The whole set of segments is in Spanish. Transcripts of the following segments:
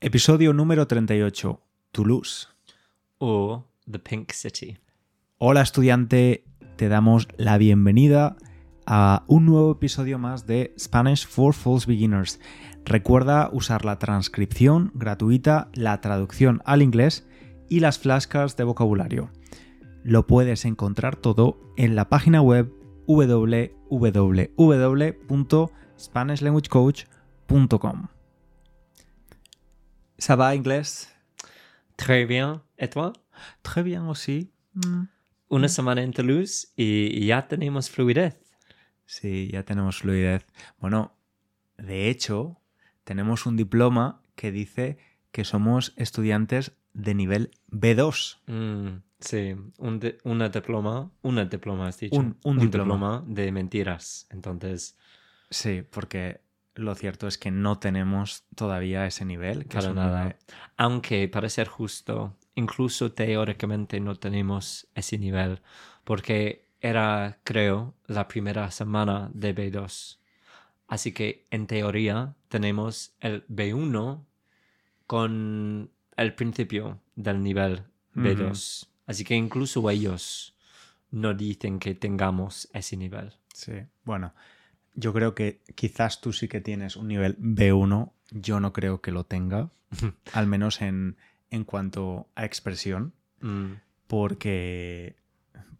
Episodio número 38. Toulouse. or the Pink City. Hola estudiante, te damos la bienvenida a un nuevo episodio más de Spanish for False Beginners. Recuerda usar la transcripción gratuita, la traducción al inglés y las flascas de vocabulario. Lo puedes encontrar todo en la página web www.spanishlanguagecoach.com. ¿Ça va inglés? Très bien. ¿Et toi? Très bien aussi. Mm. Una semana en Toulouse y y ya tenemos fluidez. Sí, ya tenemos fluidez. Bueno, de hecho, tenemos un diploma que dice que somos estudiantes de nivel B2. Mm, sí, un una diploma, una diploma has dicho. Un- un diploma. de mentiras. Entonces, Sí, porque lo cierto es que no tenemos todavía ese nivel. Que es para un nada. nivel- Aunque, para ser justo, incluso teóricamente no tenemos ese nivel, porque era, creo, la primera semana de B2. Así que, en teoría, tenemos el B1 con el principio del nivel B2. Así que incluso ellos no dicen que tengamos ese nivel. Sí. Bueno, yo creo que quizás tú sí que tienes un nivel B1. Yo no creo que lo tenga. al menos en, en cuanto a expresión. Mm. Porque.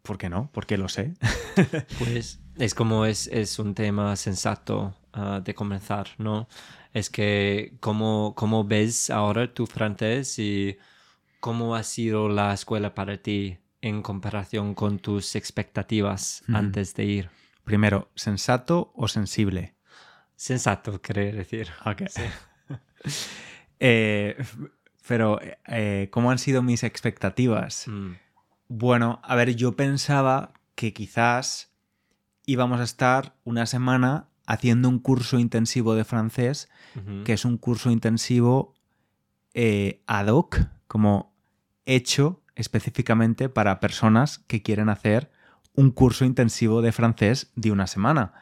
¿Por qué no? Porque lo sé. Pues es como es, es un tema sensato ah, de comenzar, ¿no? Es que cómo, cómo ves ahora tu francés y cómo ha sido la escuela para ti en comparación con tus expectativas antes de ir. Primero, ¿sensato o sensible? Sensato, quería decir. Ok. Eh, pero, eh, ¿cómo han sido mis expectativas? Mm, Bueno, a ver, yo pensaba que quizás íbamos a estar una semana haciendo un curso intensivo de francés, que es un curso intensivo eh, ad hoc, como hecho específicamente para personas que quieren hacer un curso intensivo de francés de una semana.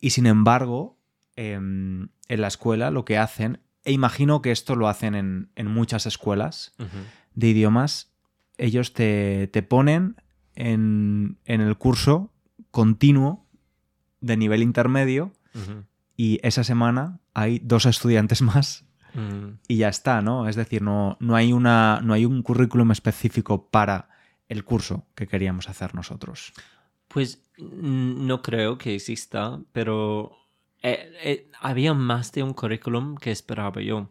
Y sin embargo, em, en la escuela lo que hacen, e imagino que esto lo hacen en, en muchas escuelas de idiomas, ellos te, te ponen en, en el curso continuo de nivel intermedio y esa semana hay dos estudiantes más Mm, y ya está, ¿no? Es decir, no, no, hay, una, no hay un currículum específico para el curso que queríamos hacer nosotros. Pues no creo que exista, pero eh, eh, había más de un currículum que esperaba yo.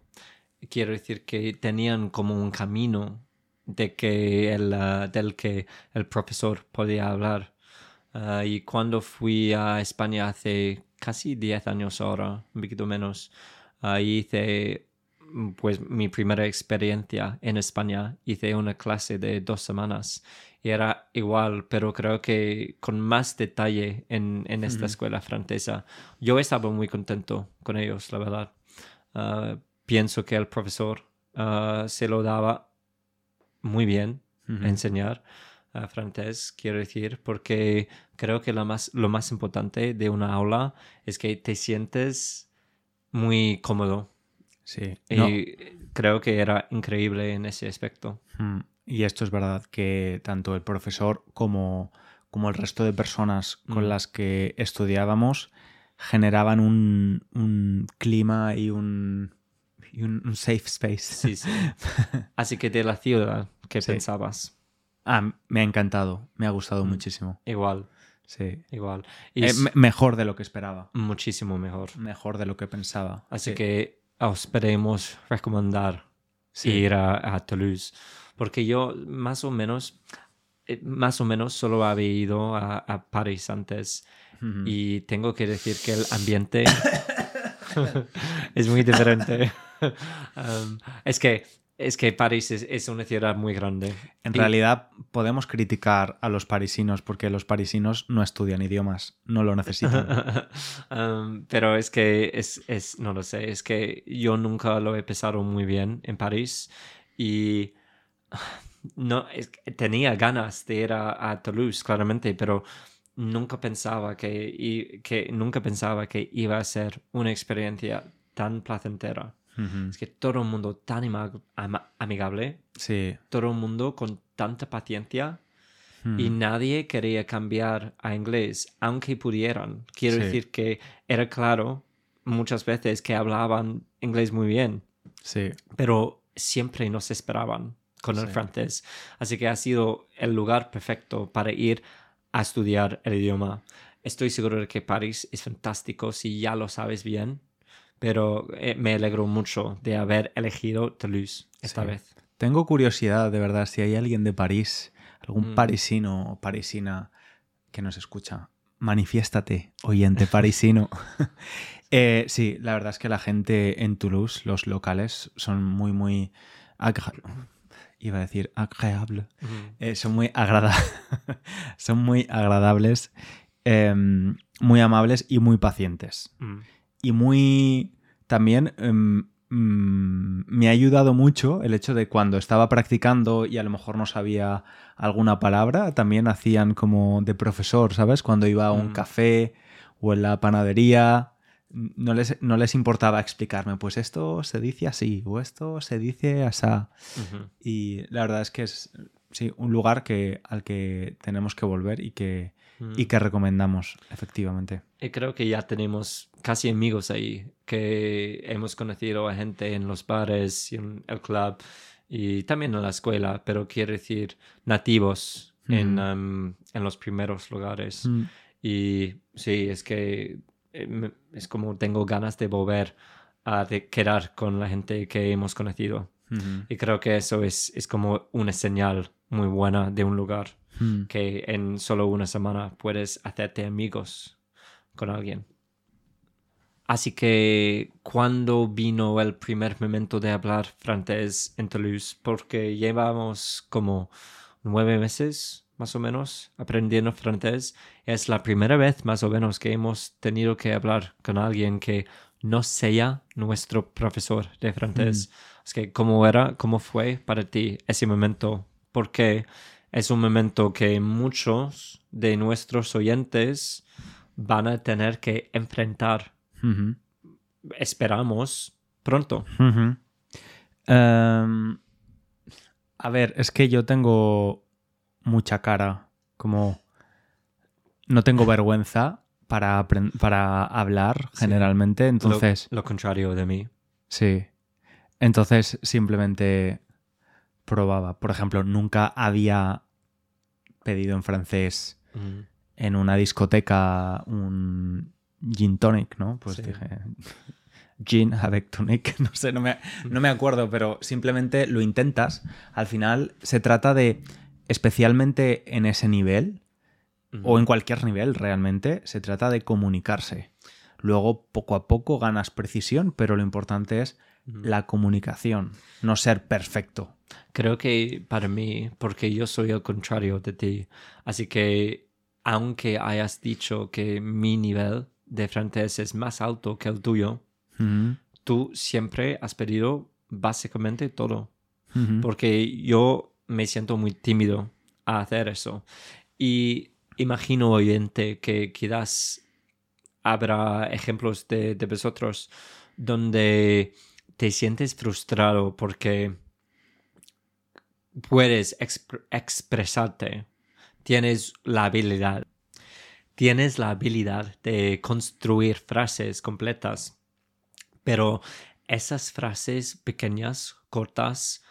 Quiero decir que tenían como un camino de que el, ah, del que el profesor podía hablar. Ah, y cuando fui a España hace casi 10 años ahora, un poquito menos, ahí hice pues mi primera experiencia en España. Hice una clase de dos semanas y era igual, pero creo que con más detalle en, en esta escuela francesa. Yo estaba muy contento con ellos, la verdad. Ah, pienso que el profesor ah, se lo daba muy bien Ujú. enseñar ah, francés, quiero decir, porque creo que lo más, lo más importante de una aula es que te sientes muy cómodo. Sí. Y no, creo que era increíble en ese aspecto. mm, Y esto es verdad que tanto el profesor como, como el resto de personas con Mm. las que estudiábamos generaban un, un clima y un, y un, un safe space. Sí, sí. Así que de la ciudad, ¿qué Sí. pensabas? Ah, me ha encantado, me ha gustado Mm. muchísimo. Igual, Sí. igual. Y Eh, mejor de lo que esperaba, muchísimo mejor. mejor de lo que pensaba. Así Sí. que os podemos recomendar Sí. ir a, a Toulouse. Porque yo más o menos, eh, más o menos solo había ido a, a París antes. Y tengo que decir que el ambiente es muy diferente. Um, es que es que París es, es una ciudad muy grande. En Y- realidad podemos criticar a los parisinos porque los parisinos no estudian idiomas, no lo necesitan. Um, pero es que es, es, no lo sé, es que yo nunca lo he pasado muy bien en París y no, es tenía ganas de ir a, a Toulouse, claramente, pero nunca pensaba que, y- que nunca pensaba que iba a ser una experiencia tan placentera. Es que todo el mundo tan amigable, Sí. todo el mundo con tanta paciencia y nadie quería cambiar a inglés, aunque pudieran. Quiero Sí. decir que era claro muchas veces que hablaban inglés muy bien, Sí. pero siempre nos esperaban con el Sí. francés. Así que ha sido el lugar perfecto para ir a estudiar el idioma. Estoy seguro de que París es fantástico si ya lo sabes bien, pero eh, me alegro mucho de haber elegido Toulouse esta Sí. vez. Tengo curiosidad, de verdad, si hay alguien de París, algún Mm. parisino o parisina que nos escucha. Manifiéstate, oyente parisino. Eh, sí, la verdad es que la gente en Toulouse, los locales, son muy, muy... Iba a decir agradable. Eh, son muy agrada son muy agradables, muy amables y muy pacientes. Mm. Y muy también em, mm, me ha ayudado mucho el hecho de cuando estaba practicando y a lo mejor no sabía alguna palabra, también hacían como de profesor, ¿sabes? Cuando iba a un Mm. café o en la panadería, no les, no les importaba explicarme, pues esto se dice así o esto se dice así. Y la verdad es que es sí, un lugar que, al que tenemos que volver y que, Mm. y que recomendamos, efectivamente. Y creo que ya tenemos casi amigos ahí, que hemos conocido a gente en los bares y en el club y también en la escuela, pero quiero decir nativos en, um, en los primeros lugares. Mm, Y sí, es que eh, es como tengo ganas de volver a de quedar con la gente que hemos conocido. Y creo que eso es, es como una señal muy buena de un lugar, mm. que en solo una semana puedes hacerte amigos con alguien. Así que cuando vino el primer momento de hablar francés en Toulouse, porque llevamos como nueve meses más o menos aprendiendo francés, es la primera vez más o menos que hemos tenido que hablar con alguien que no sea nuestro profesor de francés. Es que cómo era, cómo fue para ti ese momento, porque es un momento que muchos de nuestros oyentes van a tener que enfrentar esperamos pronto. Em, a ver, es que yo tengo mucha cara, como no tengo vergüenza para, hablar Sí. generalmente, Lo- entonces, lo, contrario de mí. sí, entonces simplemente probaba. Por ejemplo, nunca había pedido en francés Mm, en una discoteca un gin tonic, ¿no? Pues Sí. dije gin avec tonic, no sé, no me, no me acuerdo, pero simplemente lo intentas. Al final se trata de, especialmente en ese nivel, mm. o en cualquier nivel realmente, se trata de comunicarse. Luego, poco a poco ganas precisión, pero lo importante es. La comunicación, no ser perfecto. Creo que para mí, porque yo soy el contrario de ti, así que aunque hayas dicho que mi nivel de francés es más alto que el tuyo, tú siempre has pedido básicamente todo. porque yo me siento muy tímido a hacer eso. Y imagino, oyente, que quizás habrá ejemplos de, de vosotros donde te sientes frustrado porque puedes expr- expresarte, tienes la habilidad, tienes la habilidad de construir frases completas, pero esas frases pequeñas, cortas,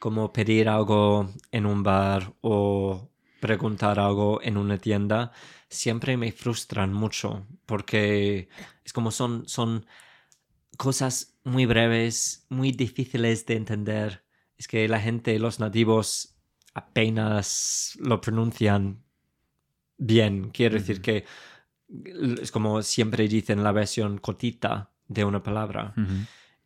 como pedir algo en un bar o preguntar algo en una tienda, siempre me frustran mucho porque es como son, son cosas muy breves, muy difíciles de entender. Es que la gente, los nativos, apenas lo pronuncian bien. Quiero decir que es como siempre dicen la versión cortita de una palabra.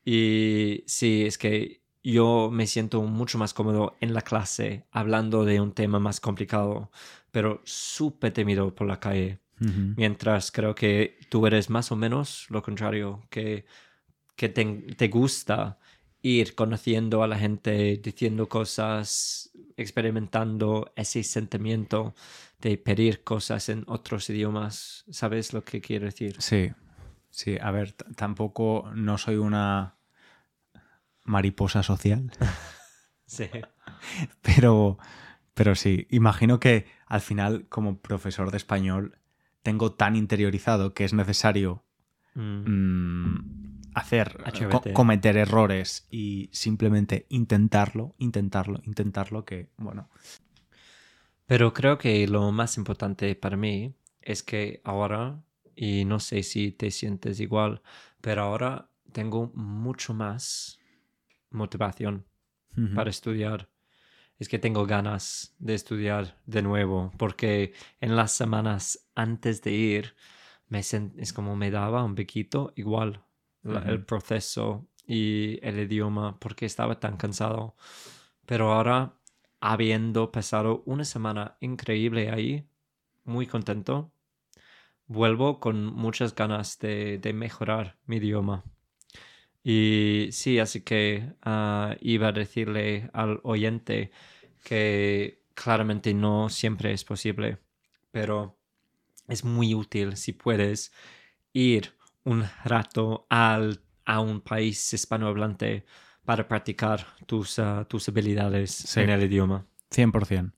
Y sí, es que yo me siento mucho más cómodo en la clase hablando de un tema más complicado, pero súper temido por la calle. Mientras creo que tú eres más o menos lo contrario, que, que te, te gusta ir conociendo a la gente, diciendo cosas, experimentando ese sentimiento de pedir cosas en otros idiomas. ¿Sabes lo que quiero decir? Sí, sí, a ver, tampoco no soy una mariposa social. Sí. Pero, pero sí, imagino que al final, como profesor de español, tengo tan interiorizado que es necesario Mm. mm, hacer, co- cometer errores y simplemente intentarlo, intentarlo, intentarlo, que bueno, Pero creo que lo más importante para mí es que ahora, y no sé si te sientes igual, pero ahora tengo mucho más motivación para estudiar. Es que tengo ganas de estudiar de nuevo, porque en las semanas antes de ir, me es como me daba un poquito igual el proceso y el idioma, porque estaba tan cansado. Pero ahora, habiendo pasado una semana increíble ahí, muy contento, vuelvo con muchas ganas de, de mejorar mi idioma. Y sí, así que ah, iba a decirle al oyente que claramente no siempre es posible, pero es muy útil si puedes ir un rato al, a un país hispanohablante para practicar tus, ah, tus habilidades Sí. en el idioma. 100%.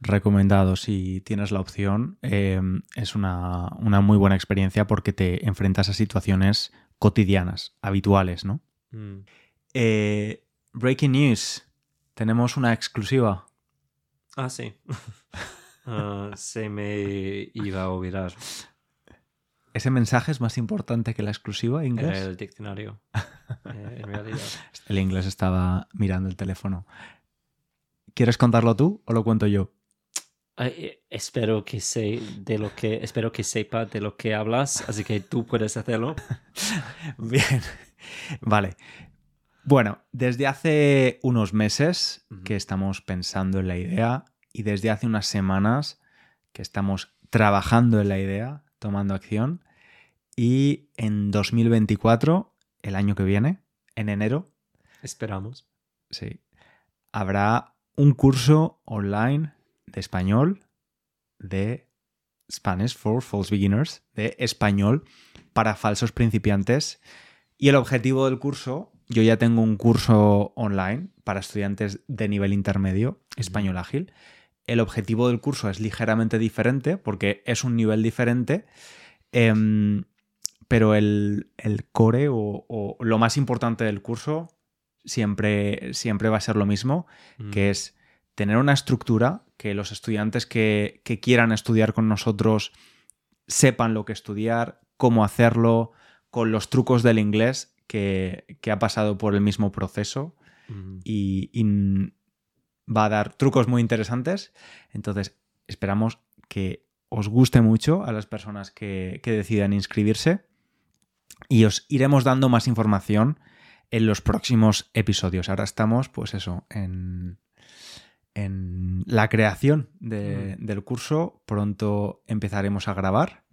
Recomendado si tienes la opción. Eh, es una, una muy buena experiencia porque te enfrentas a situaciones cotidianas, habituales, ¿no? Mm. Eh, breaking news. Tenemos una exclusiva. Ah, sí. Ah, se me iba a olvidar ¿Ese mensaje es más importante que la exclusiva inglés? el diccionario. eh, en realidad. El inglés estaba mirando el teléfono. ¿Quieres contarlo tú o lo cuento yo? Eh, espero que sé de lo que espero que sepa de lo que hablas, así que tú puedes hacerlo. Bien. Vale. Bueno, desde hace unos meses que estamos pensando en la idea y desde hace unas semanas que estamos trabajando en la idea, tomando acción. Y en 2024, el año que viene, en enero, Esperamos. sí, habrá un curso online de español de Spanish for False Beginners, de español para falsos principiantes. Y el objetivo del curso, yo ya tengo un curso online para estudiantes de nivel intermedio, español ágil. El objetivo del curso es ligeramente diferente porque es un nivel diferente, em, pero el, el core o, o lo más importante del curso siempre, siempre va a ser lo mismo, Mm. que es tener una estructura que los estudiantes que, que quieran estudiar con nosotros sepan lo que estudiar, cómo hacerlo, con los trucos del inglés que, que ha pasado por el mismo proceso Mm. y, va a dar trucos muy interesantes. Entonces, esperamos que os guste mucho a las personas que, que decidan inscribirse y os iremos dando más información en los próximos episodios. Ahora estamos, pues eso, en, en la creación de- del curso. Pronto empezaremos a grabar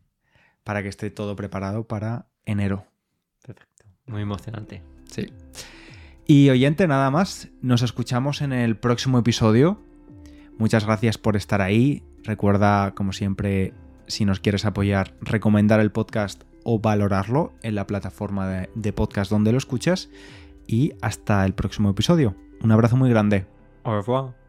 para que esté todo preparado para enero. Perfecto. Muy emocionante. Sí. Y oyente, nada más. Nos escuchamos en el próximo episodio. Muchas gracias por estar ahí. Recuerda, como siempre, si nos quieres apoyar, recomendar el podcast o valorarlo en la plataforma de, podcast donde lo escuchas. Y hasta el próximo episodio. Un abrazo muy grande. Au revoir.